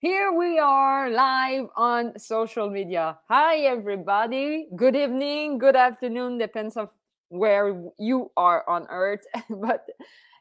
Here we are live on social media. Hi, everybody. Good evening, good afternoon, depends on where you are on earth. but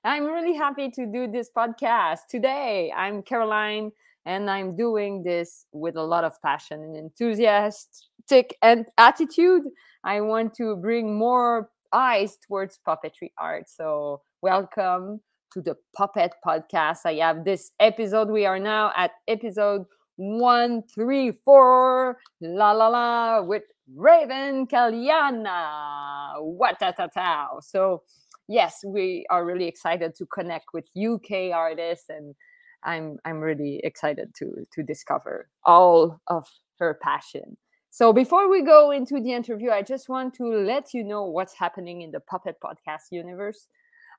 I'm really happy to do this podcast today. I'm Caroline, and I'm doing this with a lot of passion and enthusiastic and attitude. I want to bring more eyes towards puppetry art. So, welcome to the Puppet Podcast. I have this episode. We are now at episode 134, la la la, with Raven Kaliana. What ta ta ta. So, yes, we are really excited to connect with UK artists and I'm I'm really excited to to discover all of her passion. So before we go into the interview, I just want to let you know what's happening in the Puppet Podcast universe.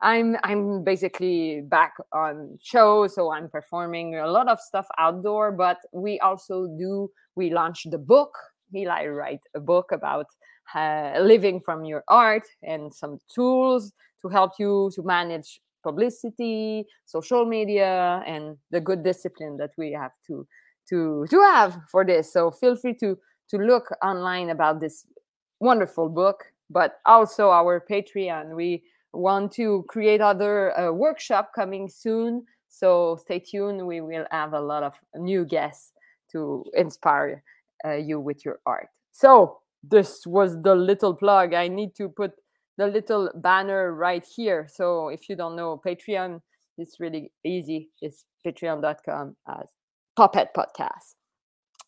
I'm I'm basically back on show, so I'm performing a lot of stuff outdoor. But we also do we launched the book. Eli write a book about uh, living from your art and some tools to help you to manage publicity, social media, and the good discipline that we have to to to have for this. So feel free to to look online about this wonderful book, but also our Patreon. We want to create other uh, workshop coming soon. So stay tuned. We will have a lot of new guests to inspire uh, you with your art. So this was the little plug. I need to put the little banner right here. So if you don't know patreon it's really easy. It's patreon.com as puppet podcast.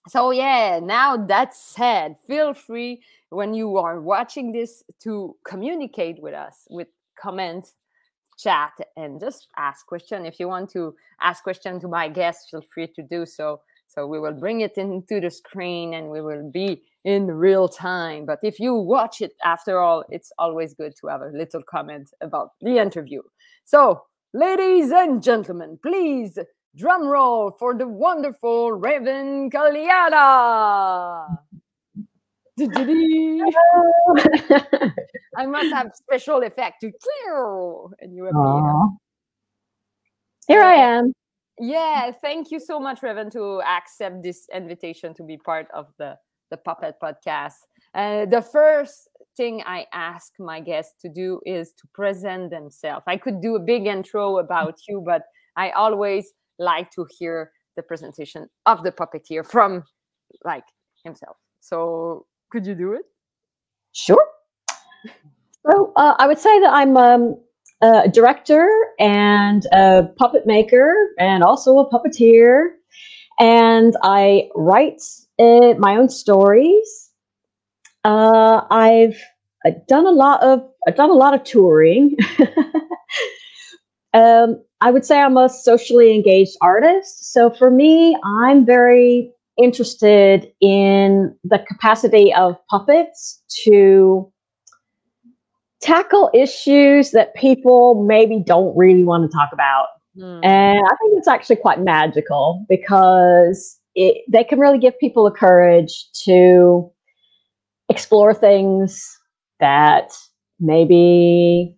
So yeah now that said feel free when you are watching this to communicate with us with comment chat and just ask question. If you want to ask question to my guests feel free to do so. So we will bring it into the screen and we will be in real time. But if you watch it after all it's always good to have a little comment about the interview. So ladies and gentlemen please drum roll for the wonderful raven kaliana I must have special effect to and you appear. Here I am. Yeah, thank you so much, Raven, to accept this invitation to be part of the the Puppet Podcast. Uh, the first thing I ask my guests to do is to present themselves. I could do a big intro about you, but I always like to hear the presentation of the puppeteer from like himself. So could you do it? Sure. So uh, I would say that I'm um, a director and a puppet maker and also a puppeteer. And I write uh, my own stories. Uh, I've, I've done a lot of I've done a lot of touring. um, I would say I'm a socially engaged artist. So for me, I'm very interested in the capacity of puppets to tackle issues that people maybe don't really want to talk about. Mm. And I think it's actually quite magical because it, they can really give people the courage to explore things that maybe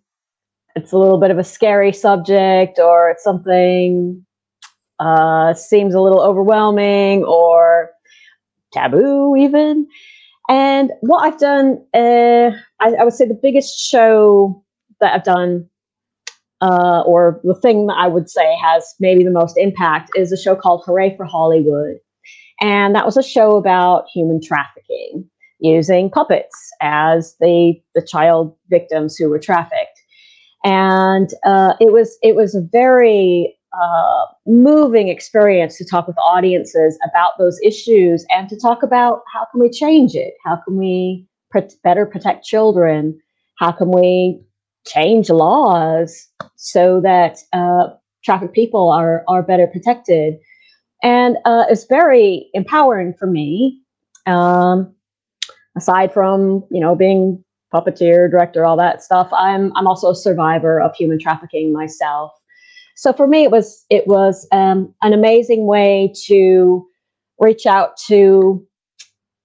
it's a little bit of a scary subject or it's something uh, seems a little overwhelming or taboo, even. And what I've done, uh, I, I, would say the biggest show that I've done, uh, or the thing that I would say has maybe the most impact, is a show called Hooray for Hollywood. And that was a show about human trafficking using puppets as the, the child victims who were trafficked. And uh, it was it was a very uh, moving experience to talk with audiences about those issues and to talk about how can we change it? How can we pr- better protect children? How can we change laws so that uh, trafficked people are are better protected? And uh, it's very empowering for me um, aside from you know being puppeteer director all that stuff i'm i'm also a survivor of human trafficking myself so for me, it was it was um, an amazing way to reach out to,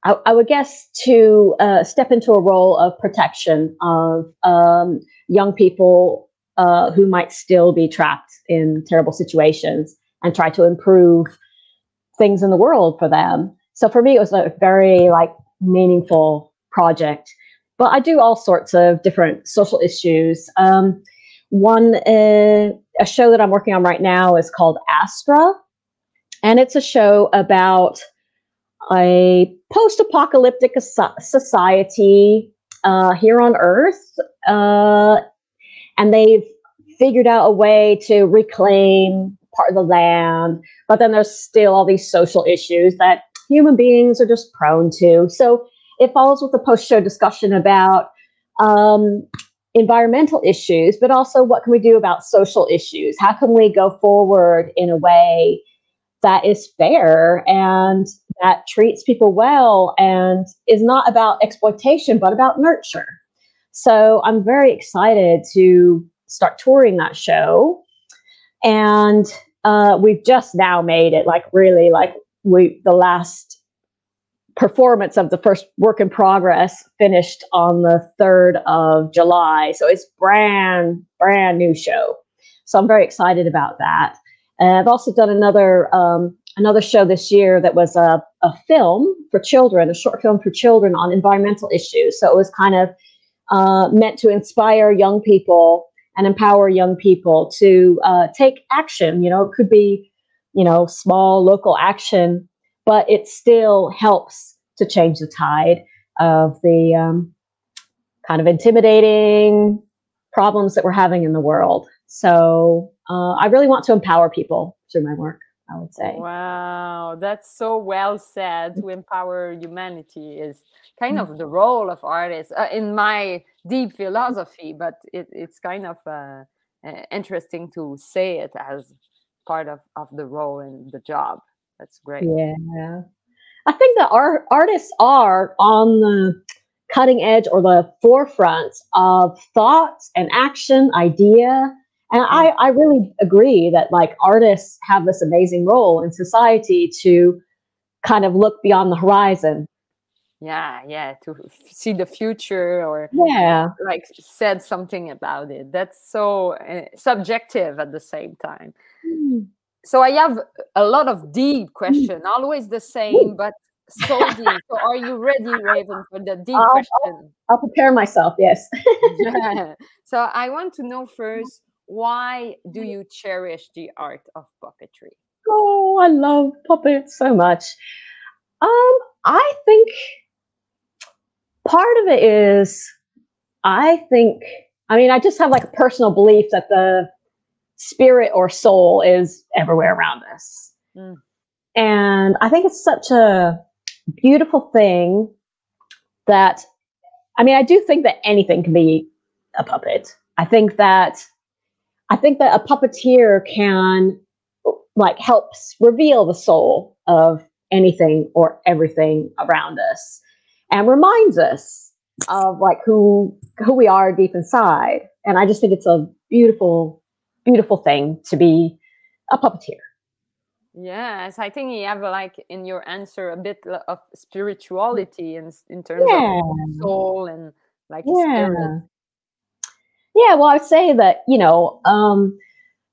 I, I would guess, to uh, step into a role of protection of um, young people uh, who might still be trapped in terrible situations and try to improve things in the world for them. So for me, it was a very like meaningful project. But I do all sorts of different social issues. Um, one, uh, a show that I'm working on right now is called Astra, and it's a show about a post-apocalyptic society uh, here on Earth, uh, and they've figured out a way to reclaim part of the land, but then there's still all these social issues that human beings are just prone to. So it follows with a post-show discussion about um, environmental issues, but also what can we do about social issues? How can we go forward in a way that is fair and that treats people well and is not about exploitation, but about nurture? So I'm very excited to start touring that show. And uh, we've just now made it like really like we the last performance of the first work in progress finished on the 3rd of July. So it's brand, brand new show. So I'm very excited about that. And I've also done another um, another show this year that was a, a film for children, a short film for children on environmental issues. So it was kind of uh, meant to inspire young people and empower young people to uh, take action. You know, it could be, you know, small local action, but it still helps to change the tide of the um, kind of intimidating problems that we're having in the world. So uh, I really want to empower people through my work. I would say. Wow, that's so well said. To empower humanity is kind of the role of artists uh, in my deep philosophy, but it, it's kind of uh, uh, interesting to say it as part of, of the role and the job. That's great. Yeah. I think that our artists are on the cutting edge or the forefront of thoughts and action, idea, and I, I really agree that like artists have this amazing role in society to kind of look beyond the horizon. Yeah, yeah, to see the future or yeah, like said something about it. That's so uh, subjective at the same time. Mm. So I have a lot of deep question, always the same, but so deep. So are you ready, Raven, for the deep I'll, question? I'll, I'll prepare myself. Yes. yeah. So I want to know first why do you cherish the art of puppetry? Oh, I love puppets so much. Um, I think part of it is I think I mean I just have like a personal belief that the spirit or soul is everywhere around us. Mm. And I think it's such a beautiful thing that I mean I do think that anything can be a puppet. I think that I think that a puppeteer can like helps reveal the soul of anything or everything around us and reminds us of like who who we are deep inside. And I just think it's a beautiful, beautiful thing to be a puppeteer. Yes, I think you have like in your answer a bit of spirituality in in terms yeah. of soul and like yeah. spirit. Yeah, well, I would say that you know, um,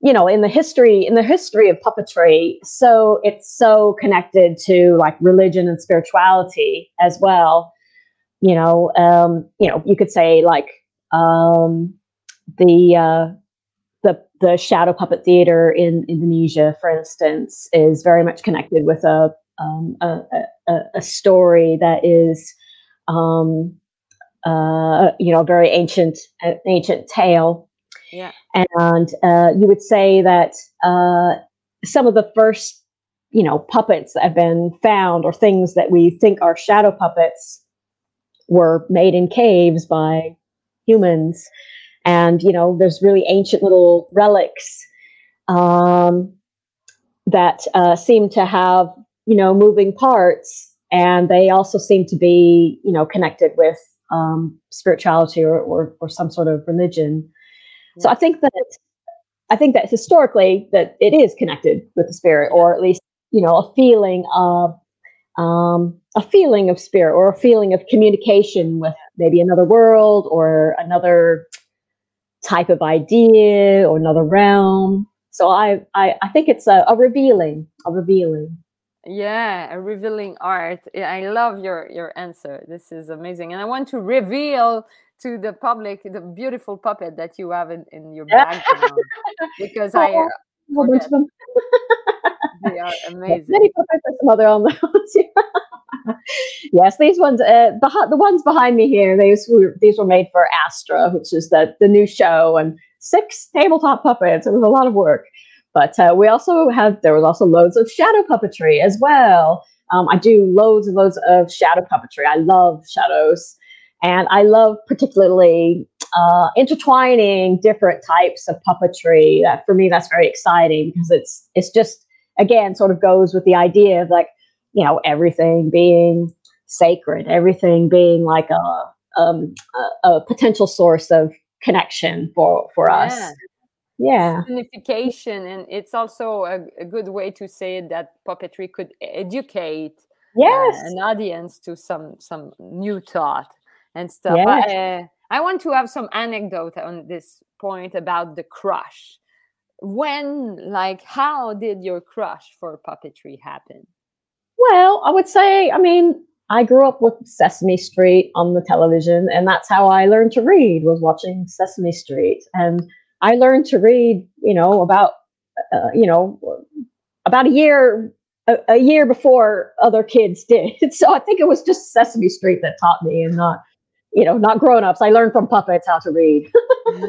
you know, in the history in the history of puppetry, so it's so connected to like religion and spirituality as well. You know, um, you know, you could say like um, the uh, the the shadow puppet theater in Indonesia, for instance, is very much connected with a um, a, a, a, story that is um, uh, you know, a very ancient, uh, ancient tale. Yeah. And uh, you would say that uh, some of the first, you know, puppets that have been found or things that we think are shadow puppets were made in caves by humans. And, you know, there's really ancient little relics um, that uh, seem to have, you know, moving parts. And they also seem to be, you know, connected with um, spirituality or, or, or some sort of religion. Yeah. So I think that I think that historically that it is connected with the spirit, or at least you know a feeling of um, a feeling of spirit or a feeling of communication with maybe another world or another type of idea or another realm. So I I, I think it's a, a revealing, a revealing. Yeah, a revealing art. I love your your answer. This is amazing, and I want to reveal to the public the beautiful puppet that you have in, in your background because oh, I uh, they are amazing. Many puppets and some other on those. Yes, these ones, uh, the the ones behind me here, these were these were made for Astra, which is the the new show, and six tabletop puppets. It was a lot of work, but uh, we also had there was also loads of shadow puppetry as well. Um, I do loads and loads of shadow puppetry. I love shadows, and I love particularly uh, intertwining different types of puppetry. That for me, that's very exciting because it's it's just again sort of goes with the idea of like you know everything being sacred, everything being like a um, a, a potential source of connection for for yeah. us. Yeah, unification, and it's also a, a, good way to say that puppetry could educate yes uh, an audience to some some new thought and stuff. Yes. I, uh, I want to have some anecdote on this point about the crush. When, like, how did your crush for puppetry happen? Well, I would say, I mean, I grew up with Sesame Street on the television, and that's how I learned to read was watching Sesame Street. And I learned to read, you know, about, uh, you know, about a year a, a, year before other kids did. So I think it was just Sesame Street that taught me, and not, you know, not grown ups. I learned from puppets how to read.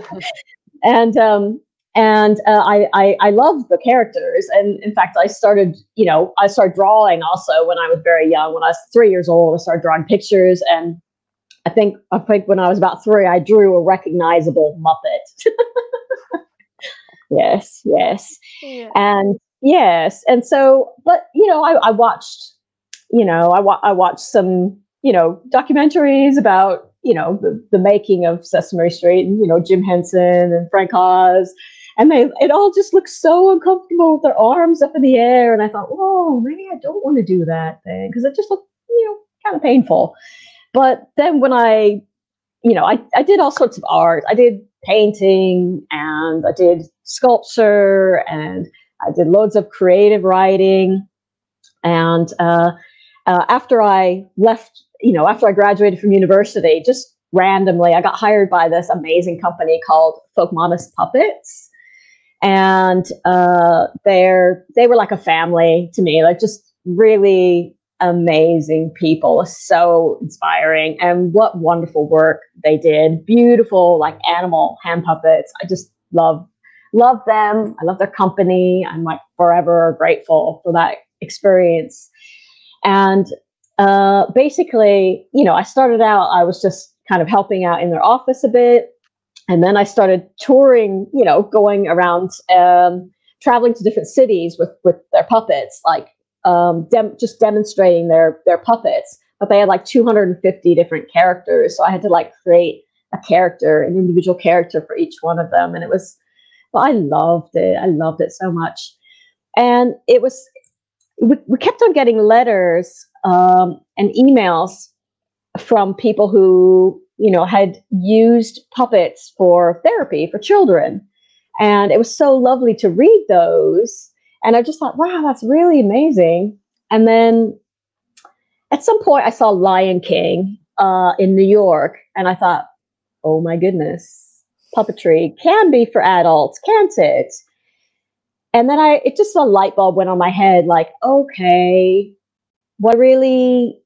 and um, and uh, I, I I love the characters, and in fact, I started you know I started drawing also when I was very young. When I was three years old, I started drawing pictures, and I think I think when I was about three, I drew a recognizable Muppet. yes, yes, yeah. and yes, and so, but you know, I, I watched, you know, I wa- I watched some you know documentaries about you know the, the making of Sesame Street, and you know Jim Henson and Frank Oz and they it all just looks so uncomfortable with their arms up in the air. And I thought, oh, maybe I don't want to do that thing because it just looked, you know, kind of painful. But then when I, you know, I, I did all sorts of art. I did painting and I did sculpture and I did loads of creative writing. And uh, uh, after I left, you know, after I graduated from university, just randomly, I got hired by this amazing company called Folkmanis Puppets and uh, they're they were like a family to me, like just really amazing people, so inspiring, and what wonderful work they did. Beautiful, like animal hand puppets. I just love love them. I love their company. I'm like forever grateful for that experience. And uh, basically, you know, I started out. I was just kind of helping out in their office a bit and then I started touring, you know, going around, um, traveling to different cities with with their puppets, like um, dem- just demonstrating their their puppets. But they had like 250 different characters, so I had to like create a character, an individual character for each one of them, and it was. Well, I loved it. I loved it so much, and it was. We, we kept on getting letters um, and emails from people who you know, had used puppets for therapy for children. And it was so lovely to read those. And I just thought, wow, that's really amazing. And then at some point, I saw Lion King uh, in New York, and I thought, oh my goodness, puppetry can be for adults, can't it? And then I, it just a light bulb went on my head like, okay, what I really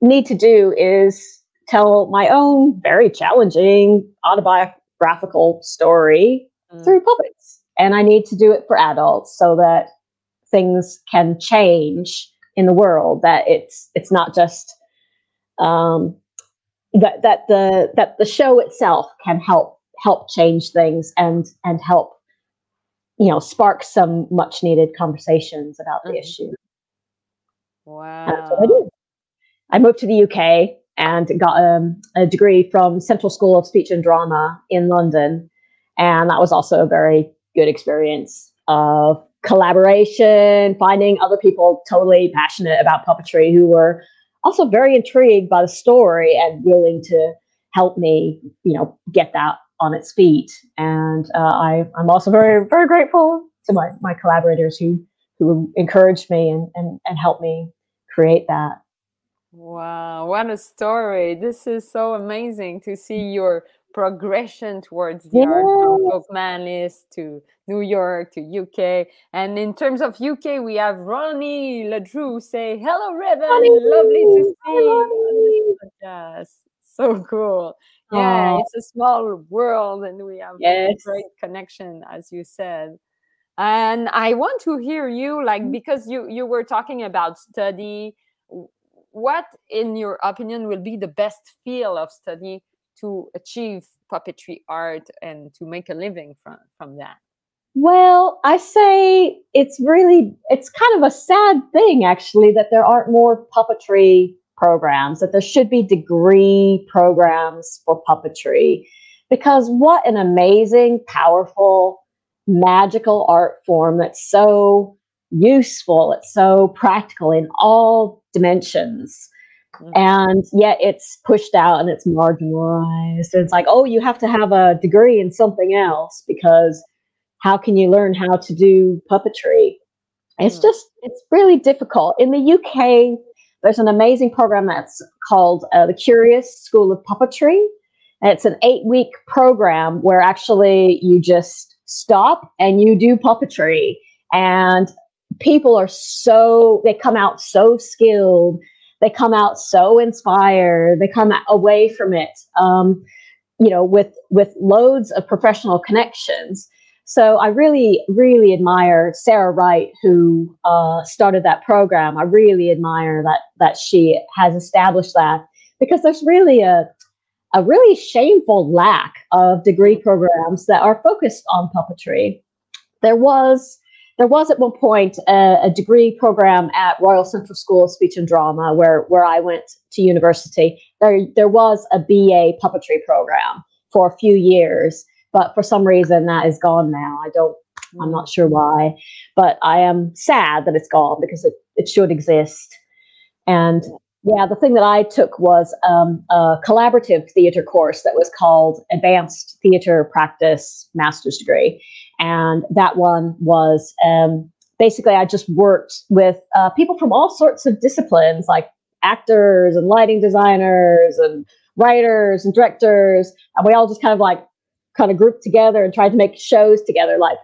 need to do is tell my own very challenging autobiographical story mm. through puppets. And I need to do it for adults so that things can change in the world, that it's it's not just um, that that the that the show itself can help help change things and and help you know spark some much needed conversations about the mm-hmm. issue. Wow. That's what I did. I moved to the UK and got um, a degree from Central School of Speech and Drama in London. And that was also a very good experience of collaboration, finding other people totally passionate about puppetry who were also very intrigued by the story and willing to help me, you know, get that on its feet. And uh, I, I'm also very, very grateful to my, my collaborators who who encouraged me and, and, and helped me create that. Wow, what a story. This is so amazing to see your progression towards the art from Folkmanis to New York to UK. And in terms of UK, we have Ronnie Le Drew say, Hello, Raven. Lovely to see you. Yes, so cool. Yeah, Aww. it's a small world and we have yes. a great connection, as you said. And I want to hear you, like, mm-hmm. because you you were talking about study. What, in your opinion, will be the best field of study to achieve puppetry art and to make a living from from that? Well, I say it's really it's kind of a sad thing actually that there aren't more puppetry programs, that there should be degree programs for puppetry because what an amazing, powerful, magical art form that's so useful, it's so practical in all dimensions. Mm-hmm. And yet it's pushed out and it's marginalized. It's like, oh, you have to have a degree in something else because how can you learn how to do puppetry? It's mm. just, it's really difficult. In the UK, there's an amazing program that's called uh, the Curious School of Puppetry. And it's an eight week program where actually you just stop and you do puppetry. And people are so, they come out so skilled they come out so inspired. They come away from it, um, you know, with with loads of professional connections. So I really, really admire Sarah Wright, who uh, started that program. I really admire that that she has established that because there's really a a really shameful lack of degree programs that are focused on puppetry. There was there was at one point a, a, degree program at Royal Central School of Speech and Drama where where I went to university. There there was a BA puppetry program for a few years, but for some reason that is gone now. I don't I'm not sure why, but I am sad that it's gone because it, it should exist. And yeah, the thing that I took was um, a collaborative theater course that was called Advanced Theater Practice Master's Degree. And that one was um, basically I just worked with uh, people from all sorts of disciplines, like actors and lighting designers and writers and directors. And we all just kind of like kind of grouped together and tried to make shows together. Like,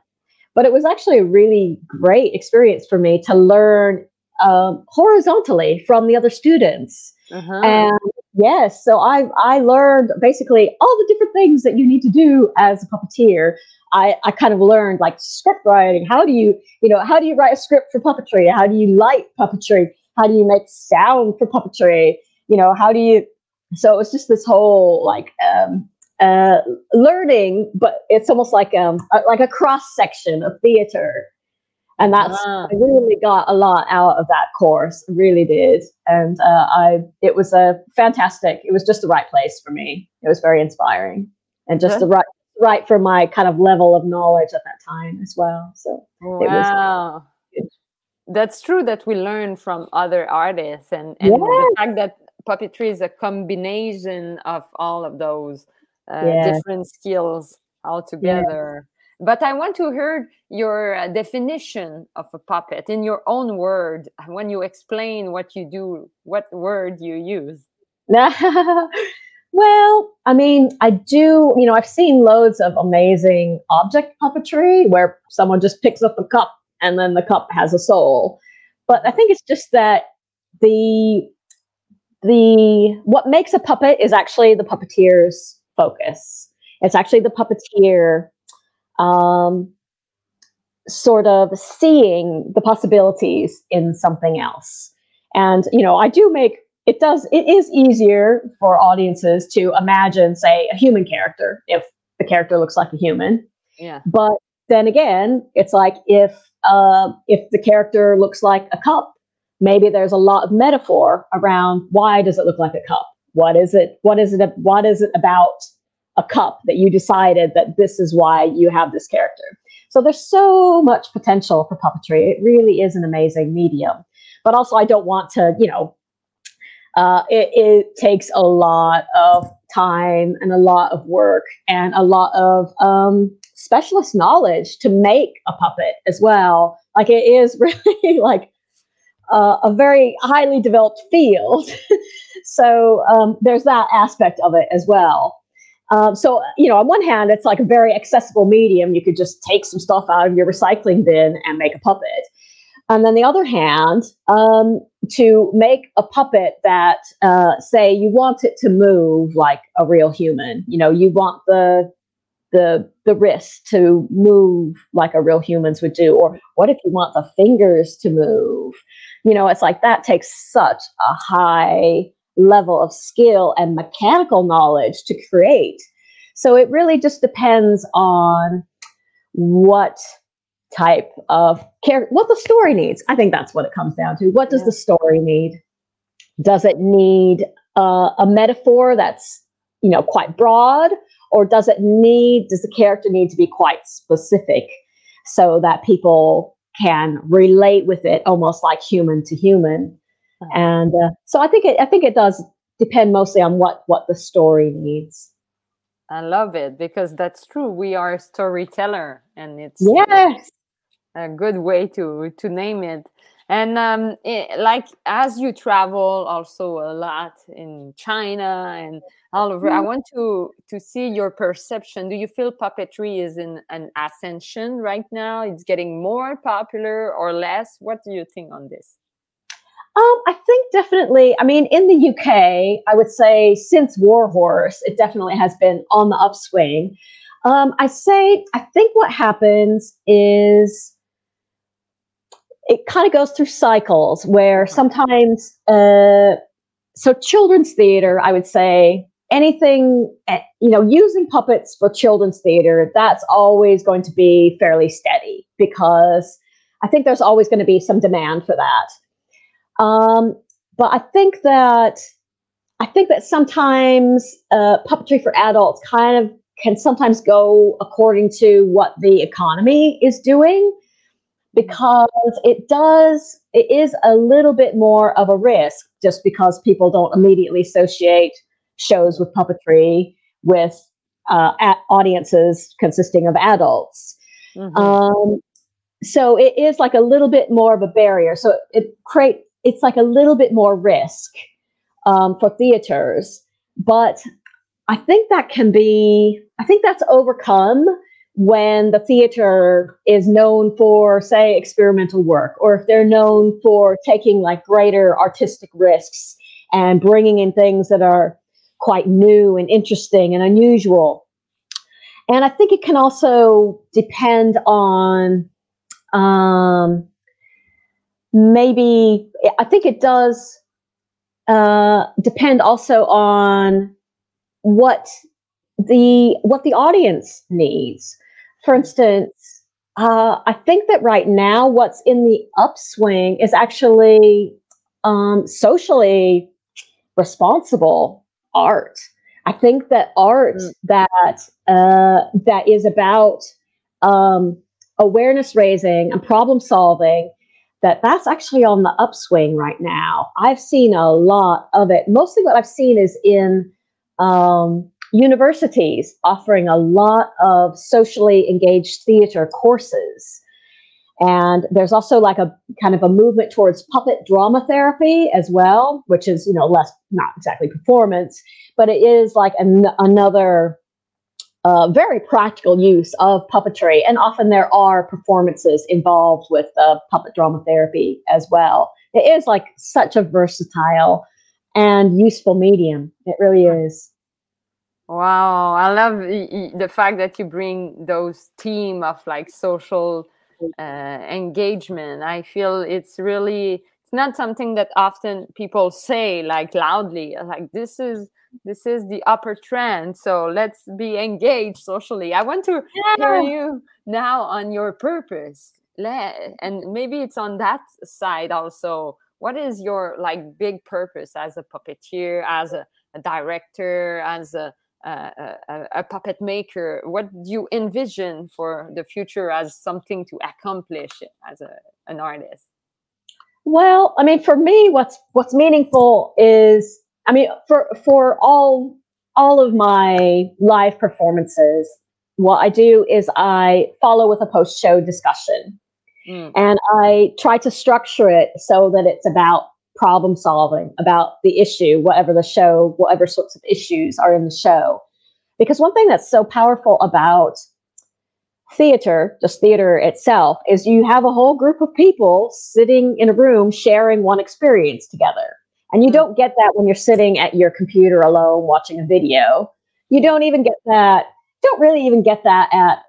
but it was actually a really great experience for me to learn um, horizontally from the other students. Uh-huh. And yes, so I I learned basically all the different things that you need to do as a puppeteer. I, I kind of learned like script writing. How do you, you know, how do you write a script for puppetry? How do you light puppetry? How do you make sound for puppetry? You know, how do you? So it was just this whole like um, uh, learning, but it's almost like um a, like a cross section of theater, and that's ah. I really got a lot out of that course. really did, and uh, I it was a fantastic. It was just the right place for me. It was very inspiring and just the right right for my kind of level of knowledge at that time as well. So wow. That's true that we learn from other artists and, and the fact that puppetry is a combination of all of those uh, different skills all together. But I want to hear your uh, definition of a puppet in your own word when you explain what you do, what word you use. Well, I mean, I do, you know, I've seen loads of amazing object puppetry where someone just picks up a cup and then the cup has a soul. But I think it's just that the the what makes a puppet is actually the puppeteer's focus. It's actually the puppeteer um, sort of seeing the possibilities in something else. And you know, I do make it does it is easier for audiences to imagine say a human character if the character looks like a human. Yeah. But then again it's like if uh, if the character looks like a cup maybe there's a lot of metaphor around why does it look like a cup? What is it what is it what is it about a cup that you decided that this is why you have this character? So there's so much potential for puppetry. It really is an amazing medium. But also i don't want to you know uh, it, it, takes a lot of time and a lot of work and a lot of um, specialist knowledge to make a puppet as well. Like it is really like uh, a very highly developed field. so um, there's that aspect of it as well. Um, so, you know, on one hand, it's like a very accessible medium. You could just take some stuff out of your recycling bin and make a puppet. And then the other hand, um, to make a puppet that, uh, say, you want it to move like a real human. You know, you want the the the wrist to move like a real humans would do. Or what if you want the fingers to move? You know, it's like that takes such a high level of skill and mechanical knowledge to create. So it really just depends on what type of care, what the story needs. I think that's what it comes down to. What does yeah. the story need? Does it need uh, a metaphor that's you know quite broad, or does it need does the character need to be quite specific so that people can relate with it almost like human to human? Uh-huh. And uh, so I think it I think it does depend mostly on what what the story needs. I love it because that's true. We are a storyteller, and it's yes a good way to to name it and um, it, like as you travel also a lot in china and all over mm-hmm. i want to to see your perception do you feel puppetry is in an ascension right now it's getting more popular or less what do you think on this um, I think definitely. I mean, in the UK, I would say since Warhorse, it definitely has been on the upswing. Um, I say, I think what happens is it kind of goes through cycles where sometimes, uh, so children's theater, I would say anything, eh, you know, using puppets for children's theater, that's always going to be fairly steady because I think there's always going to be some demand for that. Um, but I think that I think that sometimes uh, puppetry for adults kind of can sometimes go according to what the economy is doing because it does it is a little bit more of a risk just because people don't immediately associate shows with puppetry with uh, audiences consisting of adults. Mm-hmm. um, so it is like a little bit more of a barrier. So it create it's like a little bit more risk um, for theaters but i think that can be i think that's overcome when the theater is known for, say, experimental work, or if they're known for taking like greater artistic risks and bringing in things that are quite new and interesting and unusual. And I think it can also depend on um, maybe, I think it does uh, depend also on what the what the audience needs for instance, uh, I think that right now, what's in the upswing is actually um, socially responsible art. I think that art mm. that uh, that is about um, awareness raising and problem solving that that's actually on the upswing right now. I've seen a lot of it. Mostly, what I've seen is in um, universities offering a lot of socially engaged theater courses. And there's also like a kind of a movement towards puppet drama therapy as well, which is, you know, less, not exactly performance, but it is like an, another uh, very practical use of puppetry. And often there are performances involved with uh, puppet drama therapy as well. It is like such a versatile and useful medium. It really is. Wow, I love the fact that you bring those theme of like social uh, engagement. I feel it's really it's not something that often people say like loudly. Like this is this is the upper trend, so let's be engaged socially. I want to yeah. hear you now on your purpose, and maybe it's on that side also. What is your like big purpose as a puppeteer, as a, a director, as a a, a, puppet maker what do you envision for the future as something to accomplish as a, an artist well i mean for me what's what's meaningful is i mean for for all all of my live performances what I do is I follow with a post show discussion. Mm. And I try to structure it so that it's about problem solving, about the issue, whatever the show, whatever sorts of issues are in the show. Because one thing that's so powerful about theater, just theater itself, is you have a whole group of people sitting in a room sharing one experience together. And you mm. don't get that when you're sitting at your computer alone watching a video. You don't even get that, don't really even get that at,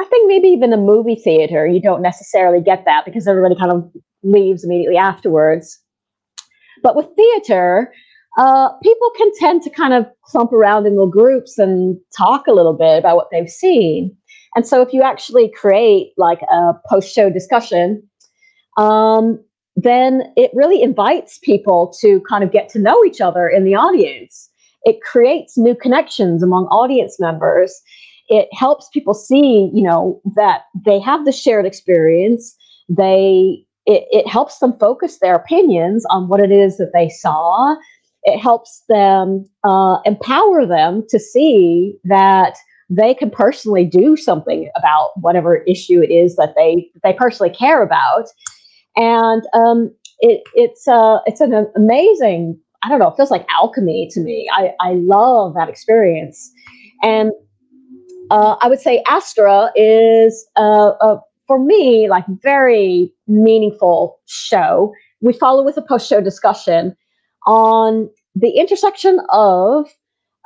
I think maybe even a movie theater. You don't necessarily get that because everybody kind of leaves immediately afterwards. But with theater, uh, people can tend to kind of clump around in little groups and talk a little bit about what they've seen. And so if you actually create like a post show discussion, um, then it really invites people to kind of get to know each other in the audience. It creates new connections among audience members. It helps people see, you know, that they have the shared experience. They it, it helps them focus their opinions on what it is that they saw. It helps them uh, empower them to see that they can personally do something about whatever issue it is that they they personally care about. And um, it, it's uh, it's an amazing I don't know it feels like alchemy to me. I, I love that experience. And uh, I would say Astra is uh, a, for me like very meaningful show we follow with a post show discussion on the intersection of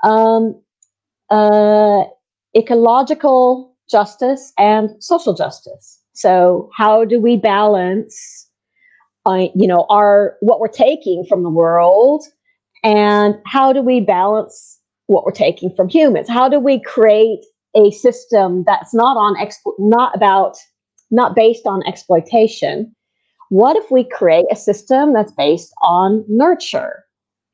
um, uh, ecological justice and social justice. So how do we balance, uh, you know, our what we're taking from the world, and how do we balance what we're taking from humans? How do we create a system that's not on expo- not about not based on exploitation? What if we create a system that's based on nurture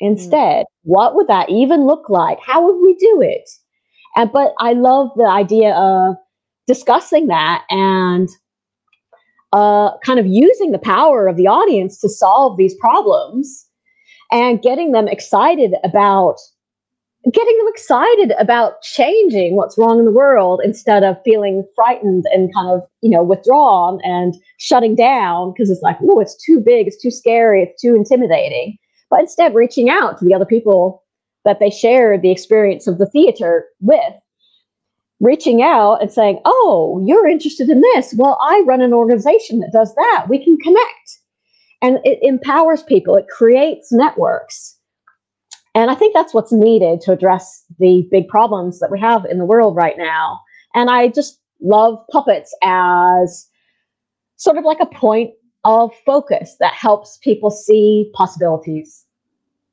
instead? Mm. What would that even look like? How would we do it? And, but I love the idea of discussing that and uh, kind of using the power of the audience to solve these problems and getting them excited about getting them excited about changing what's wrong in the world instead of feeling frightened and kind of you know withdrawn and shutting down because it's like oh it's too big it's too scary it's too intimidating but instead reaching out to the other people that they shared the experience of the theater with reaching out and saying, Oh, you're interested in this. Well, I run an organization that does that. We can connect. And it empowers people, it creates networks. And I think that's what's needed to address the big problems that we have in the world right now. And I just love puppets as sort of like a point of focus that helps people see possibilities.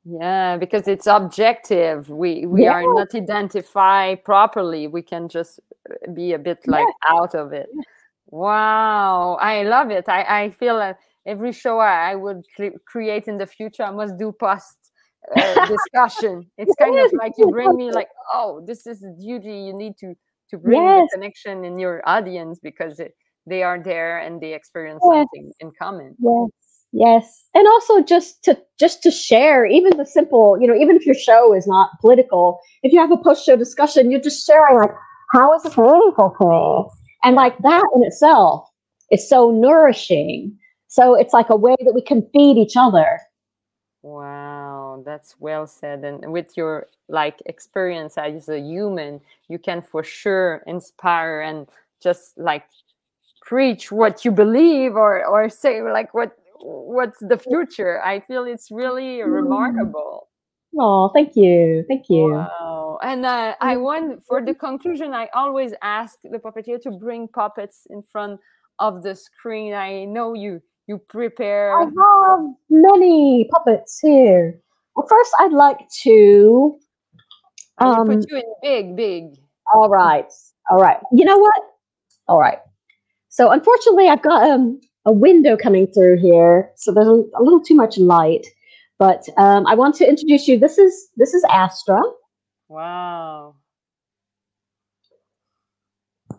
Yeah because it's objective. We we yeah. are not identify properly. We can just uh, be a bit like yeah. out of it. Wow. I love it. I i feel that every show i, I would cre- create in the future i must do post uh, discussion it's kind of like you bring me like oh this is the duty you need to to bring yes. the connection in your audience because it, they are there and they experience yes. something in common yes Yes. And also just to just to share even the simple, you know, even if your show is not political, if you have a post show discussion, you're just sharing like, how is this meaningful to me? And like that in itself is so nourishing. So it's like a way that we can feed each other. Wow, that's well said. And with your like experience as a human, you can for sure inspire and just like preach what you believe or or say like what what's the future. I feel it's really mm. remarkable. Oh thank you. Thank you. Wow. And uh, i want for the conclusion i always ask the puppeteer to bring puppets in front of the screen. I know you you prepare i have many puppets here well first i'd like to um, put you in big big all right all right you know what all right so unfortunately i've got um a window coming through here, so there's a, a little too much light. But um, I want to introduce you. This is this is Astra. Wow. I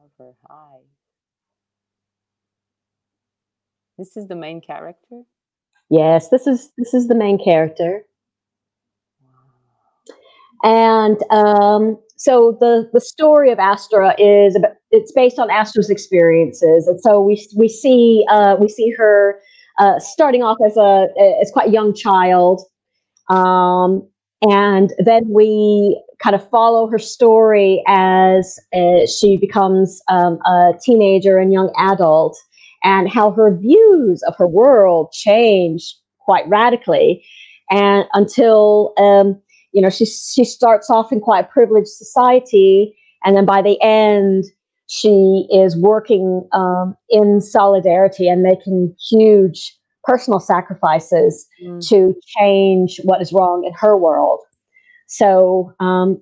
love her. Hi. This is the main character. Yes, this is this is the main character. And um, so the the story of Astra is about, it's based on Astra's experiences, and so we we see uh, we see her uh, starting off as a as quite a young child, um, and then we kind of follow her story as uh, she becomes um, a teenager and young adult, and how her views of her world change quite radically, and until um, you know she she starts off in quite a privileged society, and then by the end she is working um, in solidarity and making huge personal sacrifices mm. to change what is wrong in her world. So, um,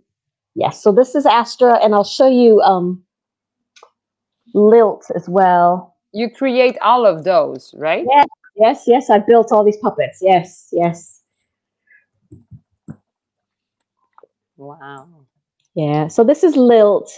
yes, so this is Astra, and I'll show you um, Lilt as well. You create all of those, right? Yes, yes, yes. I built all these puppets. Yes, yes. Wow. Yeah, so this is Lilt,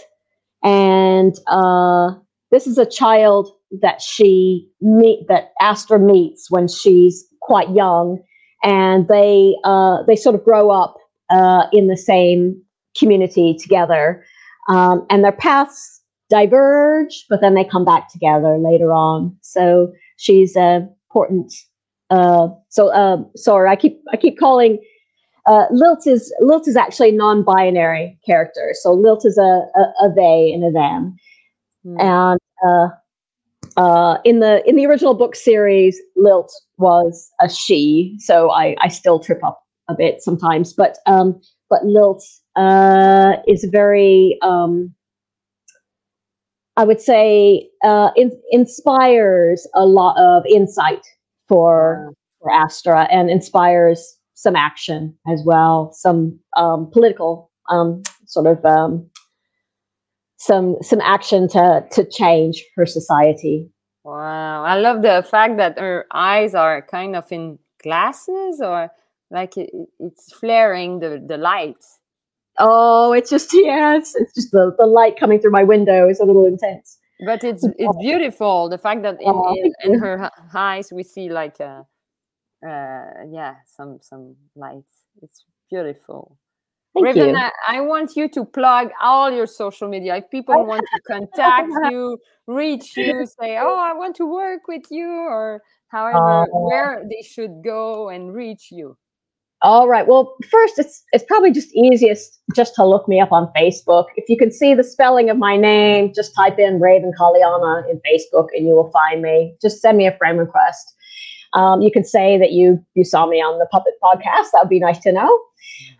and uh, this is a child that she meet that Astra meets when she's quite young, and they uh, they sort of grow up uh, in the same community together, um, and their paths diverge, but then they come back together later on. So she's a important. Uh, so uh, sorry, I keep I keep calling. Uh, Lilt is Lilt is actually a non-binary character. So Lilt is a, a, a they and a them, mm. and uh, uh, in the in the original book series, Lilt was a she, so I, I still trip up a bit sometimes. But um, but Lilt uh, is very um, I would say uh, in, inspires a lot of insight for for Astra and inspires some action as well, some um, political um, sort of um, some some action to to change her society. Wow, I love the fact that her eyes are kind of in glasses or like it, it's flaring the the lights. Oh, it's just yeah, it's, it's just the, the light coming through my window is a little intense. But it's it's beautiful. The fact that in, oh, in, in, her eyes we see like a, uh, yeah, some some lights. It's beautiful. Thank Raven, you. I, I, want you to plug all your social media. If people want to contact you, reach you, say, "Oh, I want to work with you," or however, uh, where they should go and reach you. All right. Well, first, it's it's probably just easiest just to look me up on Facebook. If you can see the spelling of my name, just type in Raven Kaliana in Facebook, and you will find me. Just send me a friend request. Um, you can say that you you saw me on the Puppet Podcast. That would be nice to know.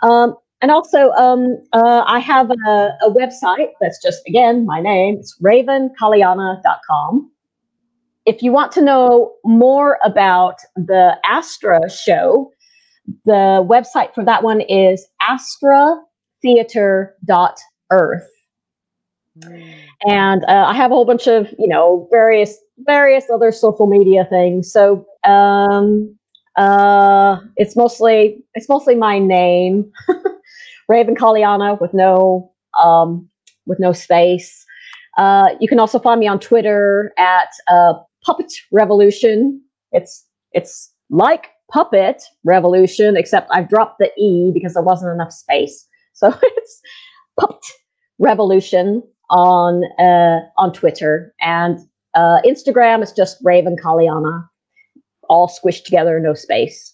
Um, and also, um, uh, I have a, a, website that's just, again, my name. It's ravenkaliana.com. If you want to know more about the Astra show, the website for that one is astratheater.earth. Mm. And uh, I have a whole bunch of, you know, various various other social media things. So um, uh, it's mostly it's mostly my name. Raven Kaliana with no um, with no space. Uh, you can also find me on Twitter at uh, Puppet Revolution. It's it's like Puppet Revolution, except I've dropped the E because there wasn't enough space. So it's Puppet Revolution on uh, on Twitter and uh, Instagram is just Raven Kaliana, all squished together, no space.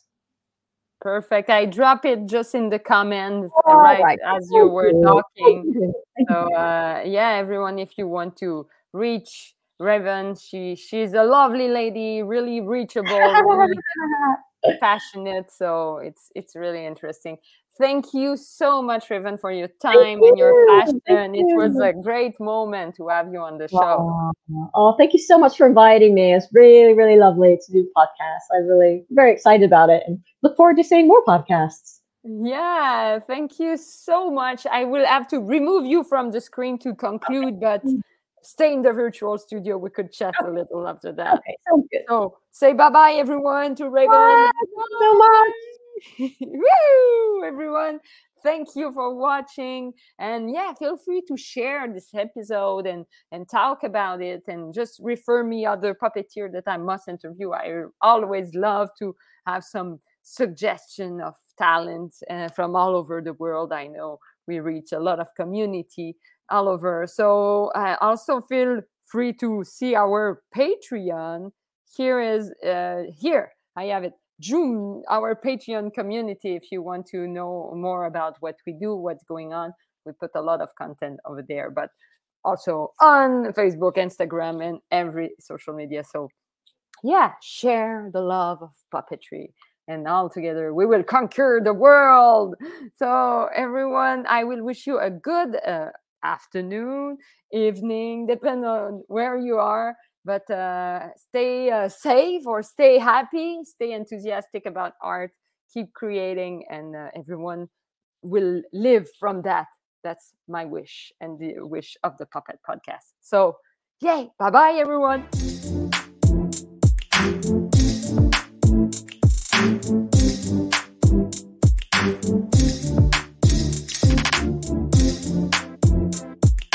Perfect. I drop it just in the comments oh, right, right, as you were talking. So uh, yeah, everyone, if you want to reach Raven, she she's a lovely lady, really reachable, really passionate. So it's it's really interesting. Thank you so much, Raven, for your time and your passion. It was a great moment to have you on the show. Oh, thank you so much for inviting me. It's really, really lovely to do podcasts. I'm really very excited about it and look forward to seeing more podcasts. Yeah, thank you so much. I will have to remove you from the screen to conclude, but stay in the virtual studio. We could chat a little after that. Okay, sounds good. So say bye bye, everyone, to Raven. Bye. Thank you so much. Woo, everyone. Thank you for watching. And yeah, feel free to share this episode and, and talk about it and just refer me other puppeteer that I must interview. I always love to have some suggestion of talent uh, from all over the world. I know we reach a lot of community all over. So uh, also feel free to see our Patreon. Here is uh, here I have it. Joom, our Patreon community. If you want to know more about what we do, what's going on, we put a lot of content over there. But also on Facebook, Instagram, and every social media. So yeah, share the love of puppetry and all together we will conquer the world. So, everyone, I will wish you a good uh, afternoon, evening, depend on where you are. But uh, stay uh, safe or stay happy, stay enthusiastic about art, keep creating, and uh, everyone will live from that. That's my wish and the wish of the Puppet Podcast. So, yay, bye bye, everyone.